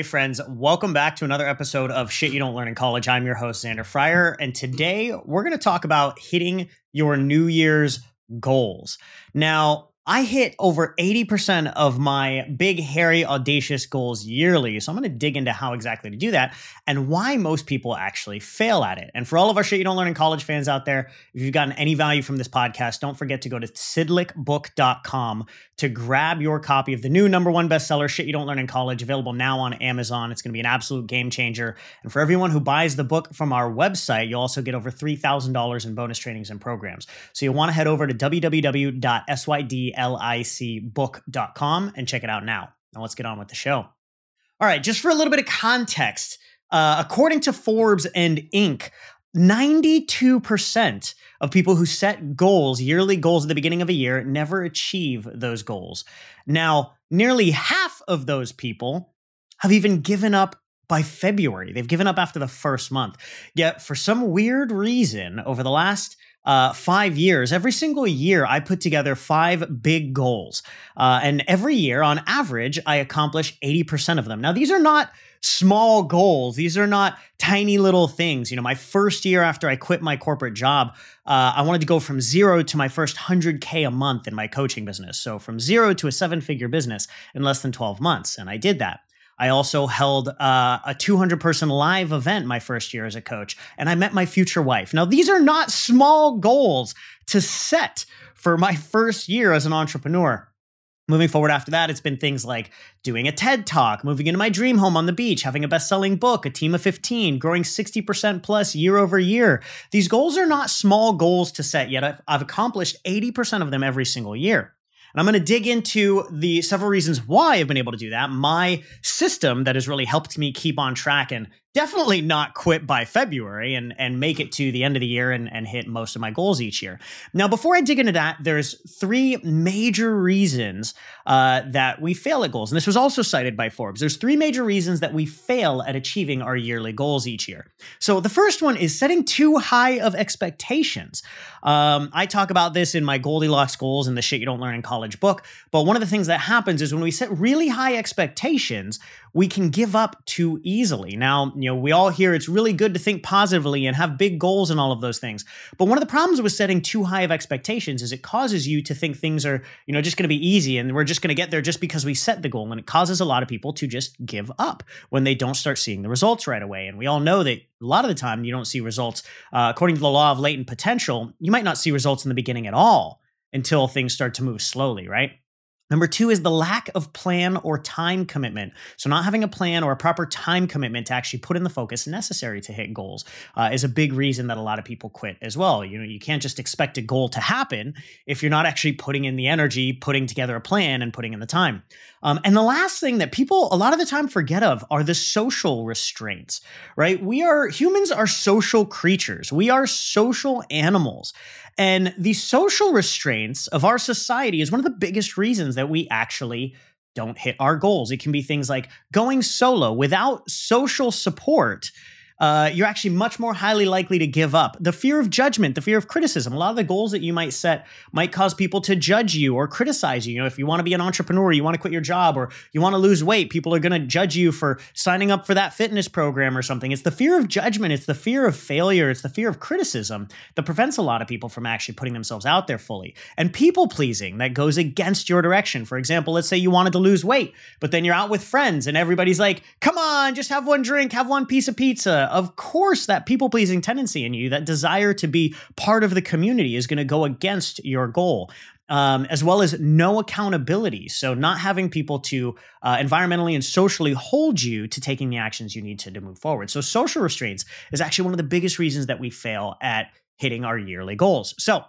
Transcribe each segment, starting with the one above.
Hey, friends, welcome back to another episode of Shit You Don't Learn in College. I'm your host, Xander Fryer, and today we're going to talk about hitting your New Year's goals. Now, I hit over 80% of my big, hairy, audacious goals yearly. So I'm going to dig into how exactly to do that and why most people actually fail at it. And for all of our shit you don't learn in college fans out there, if you've gotten any value from this podcast, don't forget to go to sydlicbook.com to grab your copy of the new number one bestseller, Shit You Don't Learn in College, available now on Amazon. It's going to be an absolute game changer. And for everyone who buys the book from our website, you'll also get over $3,000 in bonus trainings and programs. So you'll want to head over to www.syd licbook.com and check it out now. Now let's get on with the show. All right, just for a little bit of context, uh, according to Forbes and Inc., 92% of people who set goals, yearly goals at the beginning of a year, never achieve those goals. Now, nearly half of those people have even given up by February. They've given up after the first month. Yet, for some weird reason, over the last uh, five years, every single year, I put together five big goals. Uh, and every year, on average, I accomplish 80% of them. Now, these are not small goals. These are not tiny little things. You know, my first year after I quit my corporate job, uh, I wanted to go from zero to my first 100K a month in my coaching business. So from zero to a seven figure business in less than 12 months. And I did that. I also held uh, a 200 person live event my first year as a coach, and I met my future wife. Now, these are not small goals to set for my first year as an entrepreneur. Moving forward after that, it's been things like doing a TED talk, moving into my dream home on the beach, having a best selling book, a team of 15, growing 60% plus year over year. These goals are not small goals to set yet. I've, I've accomplished 80% of them every single year. And I'm going to dig into the several reasons why I've been able to do that, my system that has really helped me keep on track and definitely not quit by February and, and make it to the end of the year and, and hit most of my goals each year. Now, before I dig into that, there's three major reasons uh, that we fail at goals. And this was also cited by Forbes. There's three major reasons that we fail at achieving our yearly goals each year. So the first one is setting too high of expectations. Um, I talk about this in my Goldilocks goals and the shit you don't learn in college book. But one of the things that happens is when we set really high expectations, we can give up too easily. Now, you know, we all hear it's really good to think positively and have big goals and all of those things. But one of the problems with setting too high of expectations is it causes you to think things are, you know, just going to be easy and we're just going to get there just because we set the goal. And it causes a lot of people to just give up when they don't start seeing the results right away. And we all know that a lot of the time you don't see results. Uh, according to the law of latent potential, you might not see results in the beginning at all until things start to move slowly, right? Number two is the lack of plan or time commitment. So, not having a plan or a proper time commitment to actually put in the focus necessary to hit goals uh, is a big reason that a lot of people quit as well. You know, you can't just expect a goal to happen if you're not actually putting in the energy, putting together a plan, and putting in the time. Um, and the last thing that people a lot of the time forget of are the social restraints, right? We are humans are social creatures, we are social animals. And the social restraints of our society is one of the biggest reasons that we actually don't hit our goals. It can be things like going solo without social support uh, you're actually much more highly likely to give up. The fear of judgment, the fear of criticism. A lot of the goals that you might set might cause people to judge you or criticize you. You know, if you want to be an entrepreneur, you want to quit your job, or you want to lose weight, people are going to judge you for signing up for that fitness program or something. It's the fear of judgment, it's the fear of failure, it's the fear of criticism that prevents a lot of people from actually putting themselves out there fully. And people pleasing that goes against your direction. For example, let's say you wanted to lose weight, but then you're out with friends and everybody's like, come on, just have one drink, have one piece of pizza. Of course, that people pleasing tendency in you, that desire to be part of the community, is going to go against your goal. Um, as well as no accountability. So, not having people to uh, environmentally and socially hold you to taking the actions you need to, to move forward. So, social restraints is actually one of the biggest reasons that we fail at hitting our yearly goals. So,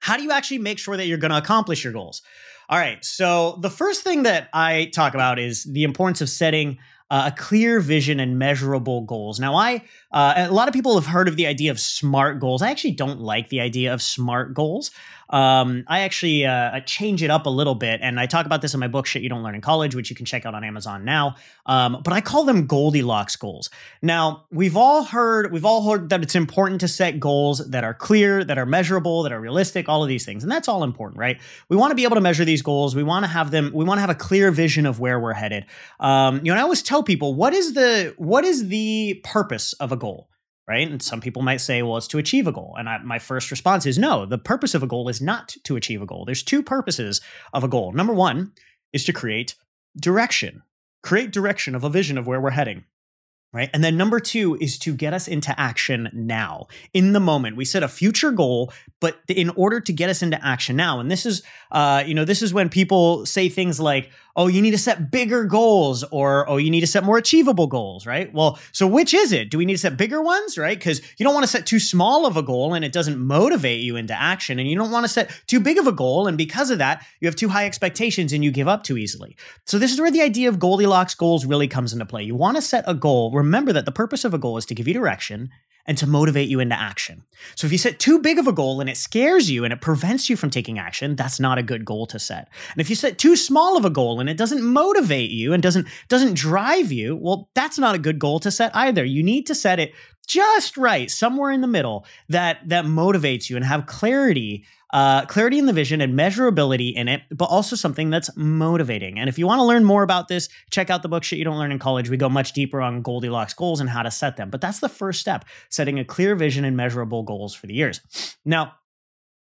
how do you actually make sure that you're going to accomplish your goals? All right. So, the first thing that I talk about is the importance of setting uh, a clear vision and measurable goals. Now, I uh, a lot of people have heard of the idea of smart goals. I actually don't like the idea of smart goals. Um, I actually uh, change it up a little bit, and I talk about this in my book, Shit You Don't Learn in College, which you can check out on Amazon now. Um, but I call them Goldilocks goals. Now, we've all heard we've all heard that it's important to set goals that are clear, that are measurable, that are realistic, all of these things, and that's all important, right? We want to be able to measure these goals. We want to have them. We want to have a clear vision of where we're headed. Um, you know, I always tell people what is the what is the purpose of a goal right? And some people might say, well, it's to achieve a goal. And I, my first response is no, the purpose of a goal is not to achieve a goal. There's two purposes of a goal. Number one is to create direction, create direction of a vision of where we're heading. Right. And then number two is to get us into action now, in the moment. We set a future goal, but in order to get us into action now, and this is, uh, you know, this is when people say things like, oh, you need to set bigger goals or, oh, you need to set more achievable goals, right? Well, so which is it? Do we need to set bigger ones, right? Because you don't want to set too small of a goal and it doesn't motivate you into action. And you don't want to set too big of a goal. And because of that, you have too high expectations and you give up too easily. So this is where the idea of Goldilocks goals really comes into play. You want to set a goal. Remember that the purpose of a goal is to give you direction and to motivate you into action. So if you set too big of a goal and it scares you and it prevents you from taking action, that's not a good goal to set. And if you set too small of a goal and it doesn't motivate you and doesn't doesn't drive you, well, that's not a good goal to set either. You need to set it just right, somewhere in the middle that that motivates you and have clarity uh, clarity in the vision and measurability in it, but also something that's motivating. And if you want to learn more about this, check out the book Shit You Don't Learn in College. We go much deeper on Goldilocks goals and how to set them. But that's the first step setting a clear vision and measurable goals for the years. Now,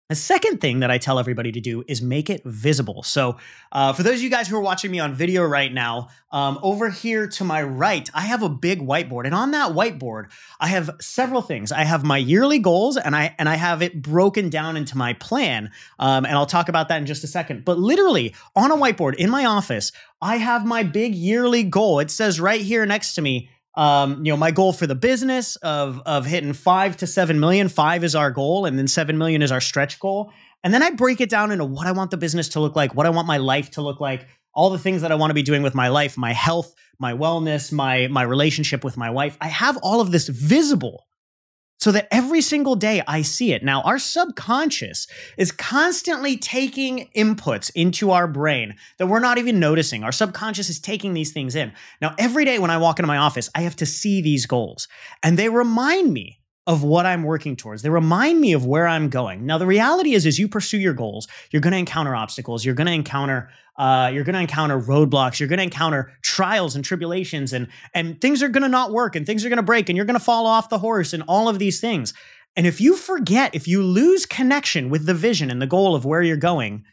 the second thing that I tell everybody to do is make it visible. So, uh, for those of you guys who are watching me on video right now, um, over here to my right, I have a big whiteboard, and on that whiteboard, I have several things. I have my yearly goals, and I and I have it broken down into my plan. Um, and I'll talk about that in just a second. But literally on a whiteboard in my office, I have my big yearly goal. It says right here next to me um, you know, my goal for the business of of hitting five to seven million. Five is our goal, and then seven million is our stretch goal. And then I break it down into what I want the business to look like, what I want my life to look like, all the things that I want to be doing with my life, my health, my wellness, my my relationship with my wife. I have all of this visible so that every single day I see it. Now, our subconscious is constantly taking inputs into our brain that we're not even noticing. Our subconscious is taking these things in. Now, every day when I walk into my office, I have to see these goals, and they remind me of what I'm working towards. They remind me of where I'm going. Now, the reality is, as you pursue your goals, you're going to encounter obstacles. You're going to encounter, uh, you're going to encounter roadblocks. You're going to encounter trials and tribulations, and and things are going to not work, and things are going to break, and you're going to fall off the horse, and all of these things. And if you forget, if you lose connection with the vision and the goal of where you're going,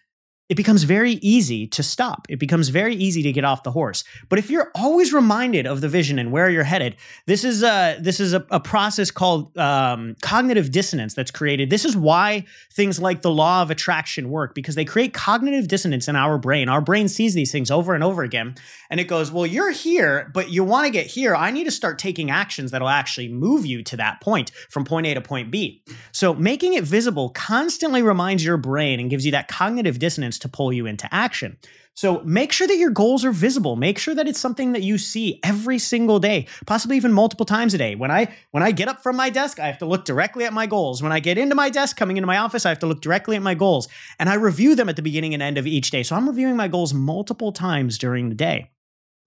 it becomes very easy to stop. It becomes very easy to get off the horse. But if you're always reminded of the vision and where you're headed, this is a this is a, a process called um, cognitive dissonance that's created. This is why things like the law of attraction work because they create cognitive dissonance in our brain. Our brain sees these things over and over again, and it goes, "Well, you're here, but you want to get here. I need to start taking actions that'll actually move you to that point from point A to point B." So making it visible constantly reminds your brain and gives you that cognitive dissonance to pull you into action. So make sure that your goals are visible. Make sure that it's something that you see every single day, possibly even multiple times a day. When I when I get up from my desk, I have to look directly at my goals. When I get into my desk, coming into my office, I have to look directly at my goals. And I review them at the beginning and end of each day. So I'm reviewing my goals multiple times during the day.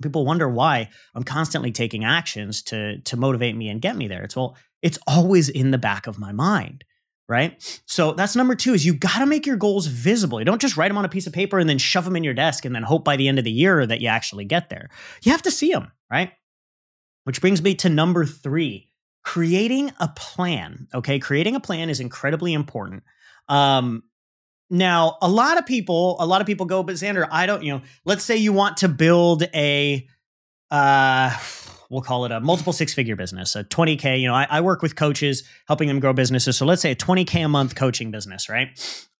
People wonder why I'm constantly taking actions to to motivate me and get me there. It's well, it's always in the back of my mind right? So that's number two is you got to make your goals visible. You don't just write them on a piece of paper and then shove them in your desk and then hope by the end of the year that you actually get there. You have to see them, right? Which brings me to number three, creating a plan. Okay, creating a plan is incredibly important. Um, now, a lot of people, a lot of people go, but Xander, I don't, you know, let's say you want to build a uh we'll call it a multiple six figure business, a 20K. You know, I, I, work with coaches helping them grow businesses. So let's say a 20K a month coaching business, right?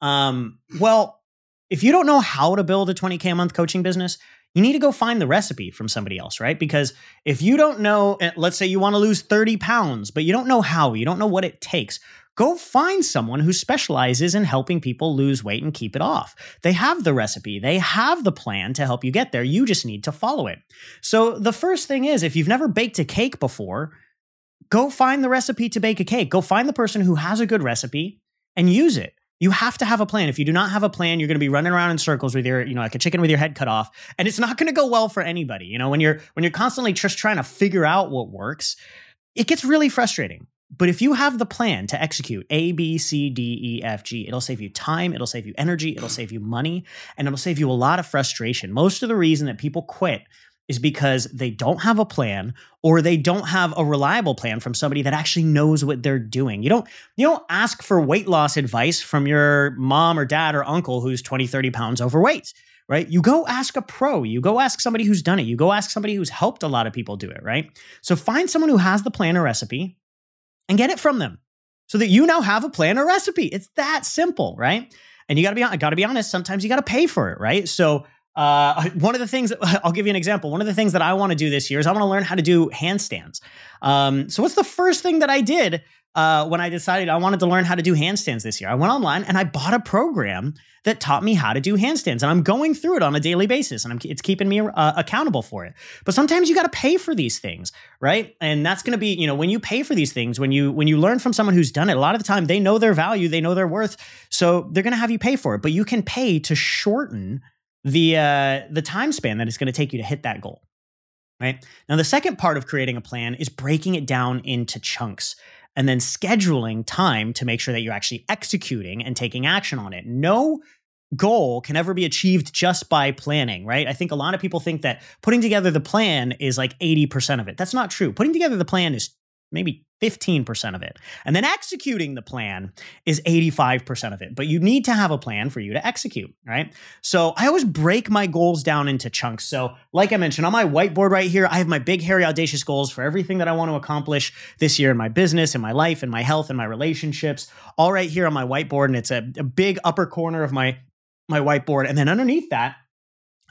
Um, well, if you don't know how to build a 20K a month coaching business, you need to go find the recipe from somebody else, right? Because if you don't know, eh, let's say you want to lose 30 pounds, but you don't know how, you don't know what it takes, go find someone who specializes in helping people lose weight and keep it off. They have the recipe, they have the plan to help you get there. You just need to follow it. So, the first thing is if you've never baked a cake before, go find the recipe to bake a cake. Go find the person who has a good recipe and use it. You have to have a plan. If you do not have a plan, you're going to be running around in circles with your, you know, like a chicken with your head cut off, and it's not going to go well for anybody. You know, when you're when you're constantly just trying to figure out what works, it gets really frustrating. But if you have the plan to execute A, B, C, D, E, F, G, it'll save you time, it'll save you energy, it'll save you money, and it'll save you a lot of frustration. Most of the reason that people quit is because they don't have a plan or they don't have a reliable plan from somebody that actually knows what they're doing. You don't you don't ask for weight loss advice from your mom or dad or uncle who's 20, 30 pounds overweight, right? You go ask a pro, you go ask somebody who's done it, you go ask somebody who's helped a lot of people do it, right? So find someone who has the plan or recipe and get it from them so that you now have a plan or recipe. It's that simple, right? And you got to be, I got to be honest. Sometimes you got to pay for it, right? So uh, one of the things that, I'll give you an example. One of the things that I want to do this year is I want to learn how to do handstands. Um, so what's the first thing that I did uh, when I decided I wanted to learn how to do handstands this year. I went online and I bought a program that taught me how to do handstands, and I'm going through it on a daily basis, and I'm, it's keeping me uh, accountable for it. But sometimes you got to pay for these things, right? And that's going to be, you know, when you pay for these things, when you when you learn from someone who's done it, a lot of the time they know their value, they know their worth, so they're going to have you pay for it. But you can pay to shorten the uh, the time span that it's going to take you to hit that goal. Right now, the second part of creating a plan is breaking it down into chunks and then scheduling time to make sure that you're actually executing and taking action on it. No goal can ever be achieved just by planning, right? I think a lot of people think that putting together the plan is like 80% of it. That's not true. Putting together the plan is maybe 15% of it. And then executing the plan is 85% of it. But you need to have a plan for you to execute, right? So I always break my goals down into chunks. So, like I mentioned, on my whiteboard right here, I have my big, hairy, audacious goals for everything that I want to accomplish this year in my business, in my life, in my health, in my relationships, all right here on my whiteboard. And it's a, a big upper corner of my, my whiteboard. And then underneath that,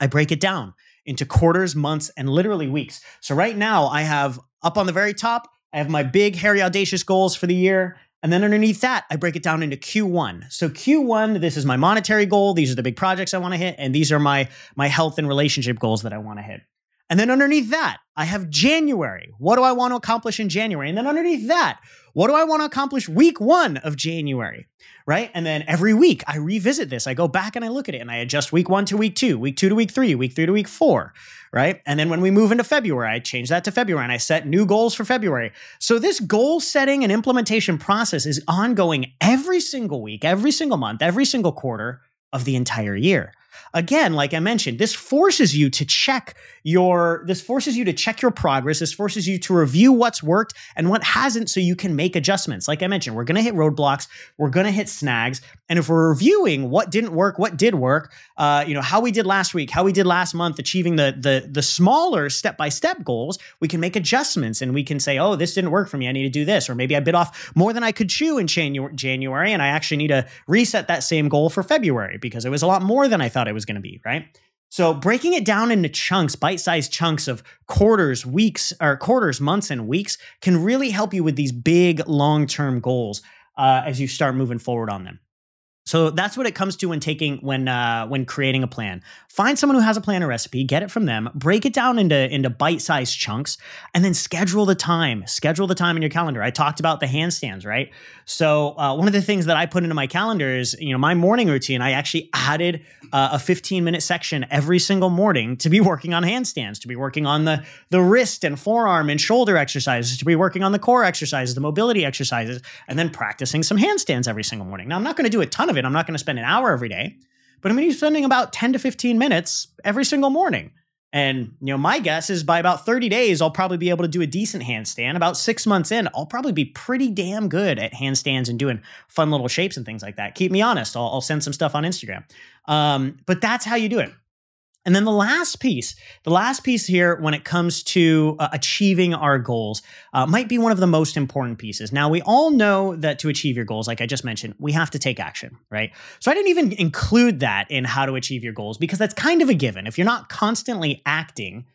I break it down into quarters, months, and literally weeks. So right now, I have up on the very top, I have my big, hairy, audacious goals for the year. And then underneath that, I break it down into Q1. So Q1, this is my monetary goal. These are the big projects I want to hit. And these are my, my health and relationship goals that I want to hit. And then underneath that, I have January. What do I want to accomplish in January? And then underneath that, what do I want to accomplish week one of January? Right. And then every week I revisit this. I go back and I look at it and I adjust week one to week two, week two to week three, week three to week four. Right. And then when we move into February, I change that to February and I set new goals for February. So this goal setting and implementation process is ongoing every single week, every single month, every single quarter of the entire year. Again, like I mentioned, this forces you to check your this forces you to check your progress. This forces you to review what's worked and what hasn't so you can make adjustments. Like I mentioned, we're going to hit roadblocks, we're going to hit snags, and if we're reviewing what didn't work, what did work, uh, you know, how we did last week, how we did last month achieving the the the smaller step-by-step goals, we can make adjustments and we can say, "Oh, this didn't work for me. I need to do this." Or maybe I bit off more than I could chew in January and I actually need to reset that same goal for February because it was a lot more than I thought it was going to be, right? So breaking it down into chunks, bite-sized chunks of quarters, weeks, or quarters, months, and weeks can really help you with these big long-term goals uh, as you start moving forward on them. So that's what it comes to when taking when uh, when creating a plan. Find someone who has a plan or recipe, get it from them, break it down into into bite-sized chunks, and then schedule the time. Schedule the time in your calendar. I talked about the handstands, right? So uh, one of the things that I put into my calendar is, you know, my morning routine. I actually added uh, a 15 minute section every single morning to be working on handstands, to be working on the the wrist and forearm and shoulder exercises, to be working on the core exercises, the mobility exercises, and then practicing some handstands every single morning. Now I'm not going to do a ton of it. I'm not going to spend an hour every day, but I'm going to be spending about 10 to 15 minutes every single morning. And you know, my guess is by about 30 days, I'll probably be able to do a decent handstand. About six months in, I'll probably be pretty damn good at handstands and doing fun little shapes and things like that. Keep me honest. I'll, I'll send some stuff on Instagram. Um, but that's how you do it. And then the last piece, the last piece here when it comes to uh, achieving our goals uh, might be one of the most important pieces. Now, we all know that to achieve your goals, like I just mentioned, we have to take action, right? So I didn't even include that in how to achieve your goals because that's kind of a given. If you're not constantly acting,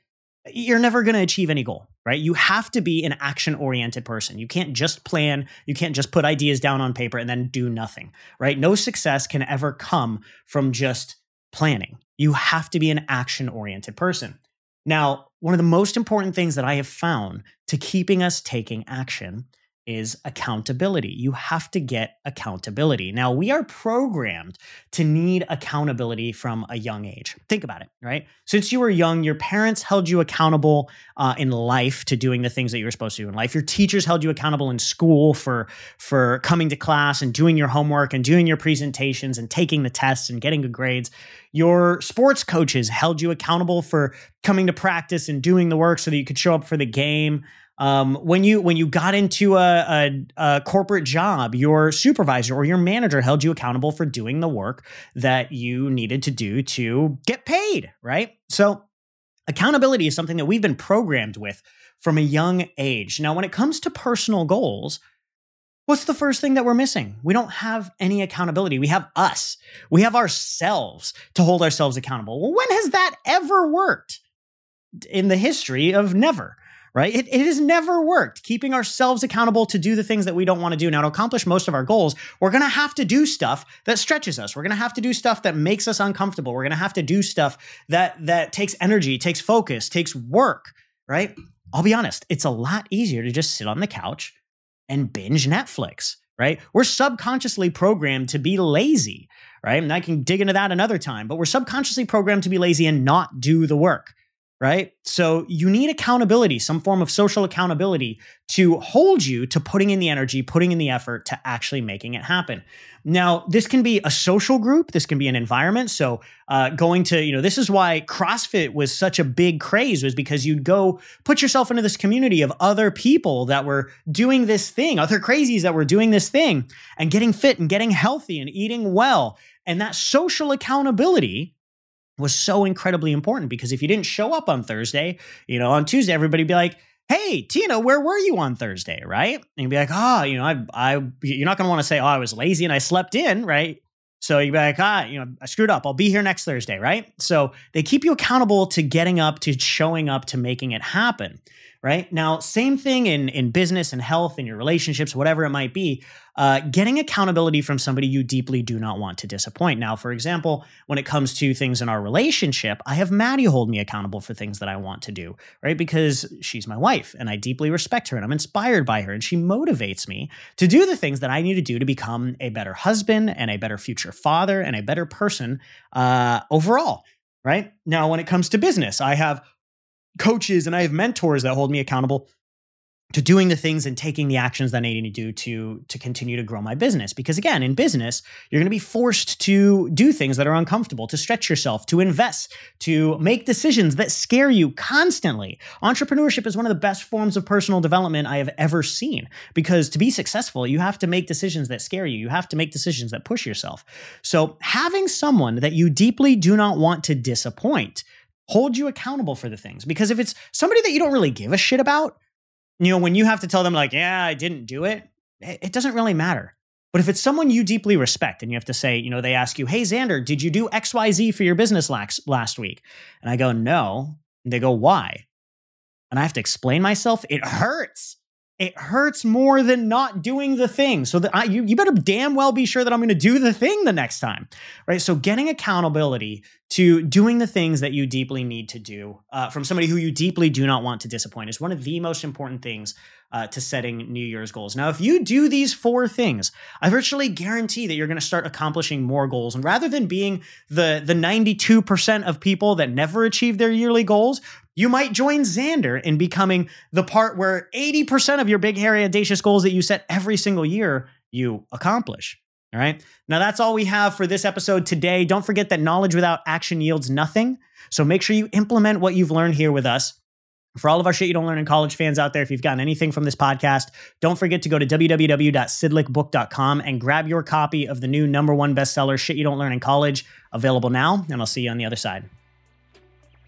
you're never going to achieve any goal, right? You have to be an action oriented person. You can't just plan, you can't just put ideas down on paper and then do nothing, right? No success can ever come from just planning. You have to be an action oriented person. Now, one of the most important things that I have found to keeping us taking action is accountability. You have to get accountability. Now, we are programmed to need accountability from a young age. Think about it, right? Since you were young, your parents held you accountable uh, in life to doing the things that you were supposed to do in life. Your teachers held you accountable in school for for coming to class and doing your homework and doing your presentations and taking the tests and getting good grades. Your sports coaches held you accountable for coming to practice and doing the work so that you could show up for the game. Um, when you when you got into a, a, a, corporate job, your supervisor or your manager held you accountable for doing the work that you needed to do to get paid, right? So accountability is something that we've been programmed with from a young age. Now, when it comes to personal goals, what's the first thing that we're missing? We don't have any accountability. We have us. We have ourselves to hold ourselves accountable. Well, when has that ever worked? In the history of never right? It, it has never worked. Keeping ourselves accountable to do the things that we don't want to do. Now, to accomplish most of our goals, we're going to have to do stuff that stretches us. We're going to have to do stuff that makes us uncomfortable. We're going to have to do stuff that that takes energy, takes focus, takes work, right? I'll be honest, it's a lot easier to just sit on the couch and binge Netflix, right? We're subconsciously programmed to be lazy, right? And I can dig into that another time, but we're subconsciously programmed to be lazy and not do the work right? So you need accountability, some form of social accountability to hold you to putting in the energy, putting in the effort to actually making it happen. Now, this can be a social group, this can be an environment. So, uh, going to, you know, this is why CrossFit was such a big craze, was because you'd go put yourself into this community of other people that were doing this thing, other crazies that were doing this thing and getting fit and getting healthy and eating well. And that social accountability was so incredibly important because if you didn't show up on Thursday, you know, on Tuesday, everybody'd be like, hey, Tina, where were you on Thursday? Right. And you'd be like, oh, you know, I, I, you're not going to want to say, oh, I was lazy and I slept in. Right. So you'd be like, ah, you know, I screwed up. I'll be here next Thursday. Right. So they keep you accountable to getting up, to showing up, to making it happen right? Now, same thing in in business and health and your relationships, whatever it might be. Uh, getting accountability from somebody you deeply do not want to disappoint. Now, for example, when it comes to things in our relationship, I have Maddie hold me accountable for things that I want to do, right? Because she's my wife and I deeply respect her and I'm inspired by her and she motivates me to do the things that I need to do to become a better husband and a better future father and a better person uh, overall right? Now, when it comes to business, I have coaches and I have mentors that hold me accountable to doing the things and taking the actions that I need to do to to continue to grow my business. Because again, in business, you're going to be forced to do things that are uncomfortable, to stretch yourself, to invest, to make decisions that scare you constantly. Entrepreneurship is one of the best forms of personal development I have ever seen because to be successful, you have to make decisions that scare you. You have to make decisions that push yourself. So, having someone that you deeply do not want to disappoint hold you accountable for the things. Because if it's somebody that you don't really give a shit about, you know, when you have to tell them, like, yeah, I didn't do it, it doesn't really matter. But if it's someone you deeply respect and you have to say, you know, they ask you, hey, Xander, did you do XYZ for your business last, week? And I go, no. And they go, why? And I have to explain myself. It hurts. it hurts more than not doing the thing. So that I, you, you better damn well be sure that I'm going to do the thing the next time, right? So getting accountability to doing the things that you deeply need to do uh, from somebody who you deeply do not want to disappoint is one of the most important things uh, to setting New Year's goals. Now, if you do these four things, I virtually guarantee that you're going to start accomplishing more goals. And rather than being the the 92% of people that never achieve their yearly goals, you might join Xander in becoming the part where 80% of your big, hairy, audacious goals that you set every single year you accomplish. All right. Now, that's all we have for this episode today. Don't forget that knowledge without action yields nothing. So make sure you implement what you've learned here with us. For all of our shit you don't learn in college fans out there, if you've gotten anything from this podcast, don't forget to go to www.sydlicbook.com and grab your copy of the new number one bestseller, Shit You Don't Learn in College, available now. And I'll see you on the other side.